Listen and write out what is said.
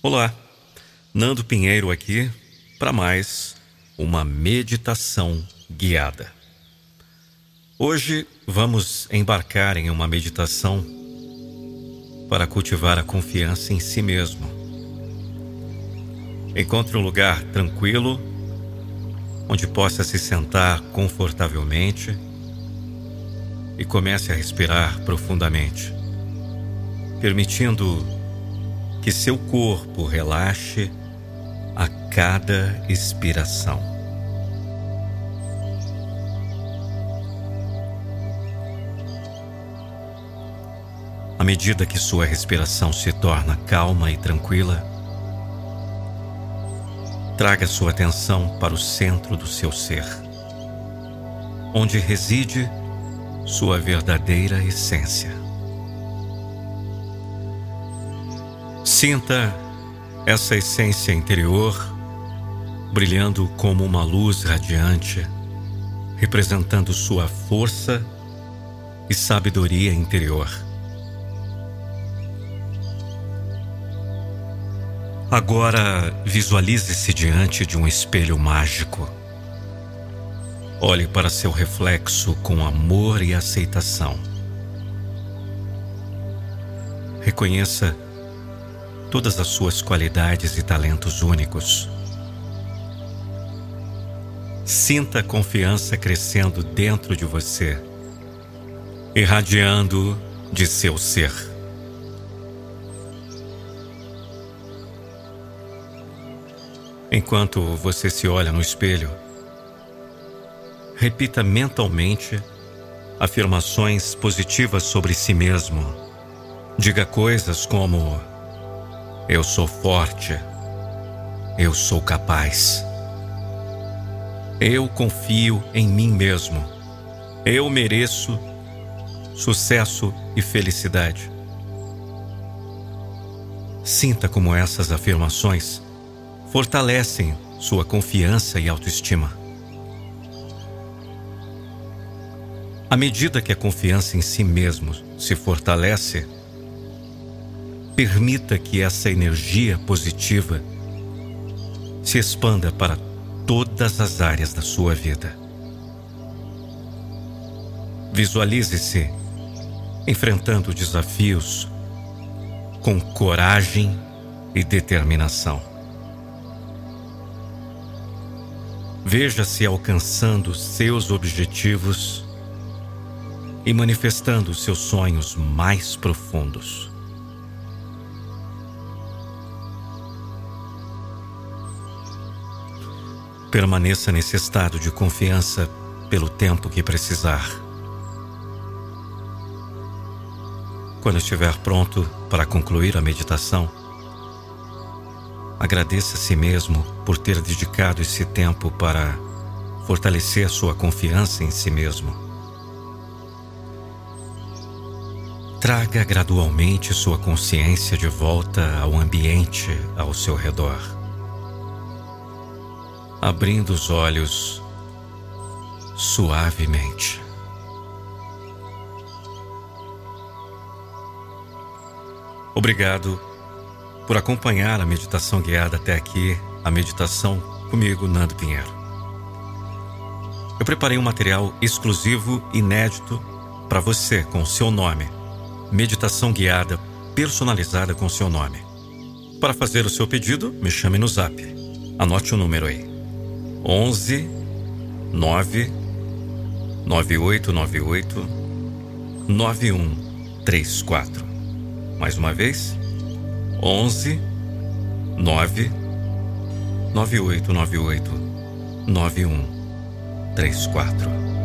Olá, Nando Pinheiro aqui para mais uma meditação guiada. Hoje vamos embarcar em uma meditação para cultivar a confiança em si mesmo. Encontre um lugar tranquilo onde possa se sentar confortavelmente e comece a respirar profundamente, permitindo que seu corpo relaxe a cada expiração. À medida que sua respiração se torna calma e tranquila, traga sua atenção para o centro do seu ser, onde reside sua verdadeira essência. Sinta essa essência interior brilhando como uma luz radiante, representando sua força e sabedoria interior. Agora visualize-se diante de um espelho mágico. Olhe para seu reflexo com amor e aceitação. Reconheça todas as suas qualidades e talentos únicos. Sinta a confiança crescendo dentro de você, irradiando de seu ser. Enquanto você se olha no espelho, repita mentalmente afirmações positivas sobre si mesmo. Diga coisas como: eu sou forte. Eu sou capaz. Eu confio em mim mesmo. Eu mereço sucesso e felicidade. Sinta como essas afirmações fortalecem sua confiança e autoestima. À medida que a confiança em si mesmo se fortalece, Permita que essa energia positiva se expanda para todas as áreas da sua vida. Visualize-se enfrentando desafios com coragem e determinação. Veja-se alcançando seus objetivos e manifestando seus sonhos mais profundos. Permaneça nesse estado de confiança pelo tempo que precisar. Quando estiver pronto para concluir a meditação, agradeça a si mesmo por ter dedicado esse tempo para fortalecer sua confiança em si mesmo. Traga gradualmente sua consciência de volta ao ambiente ao seu redor abrindo os olhos suavemente. Obrigado por acompanhar a meditação guiada até aqui, a meditação comigo, Nando Pinheiro. Eu preparei um material exclusivo, inédito, para você com seu nome. Meditação guiada personalizada com seu nome. Para fazer o seu pedido, me chame no zap. Anote o número aí. 11 9 9898 9134. Mais uma vez, 11 9 9898 9134.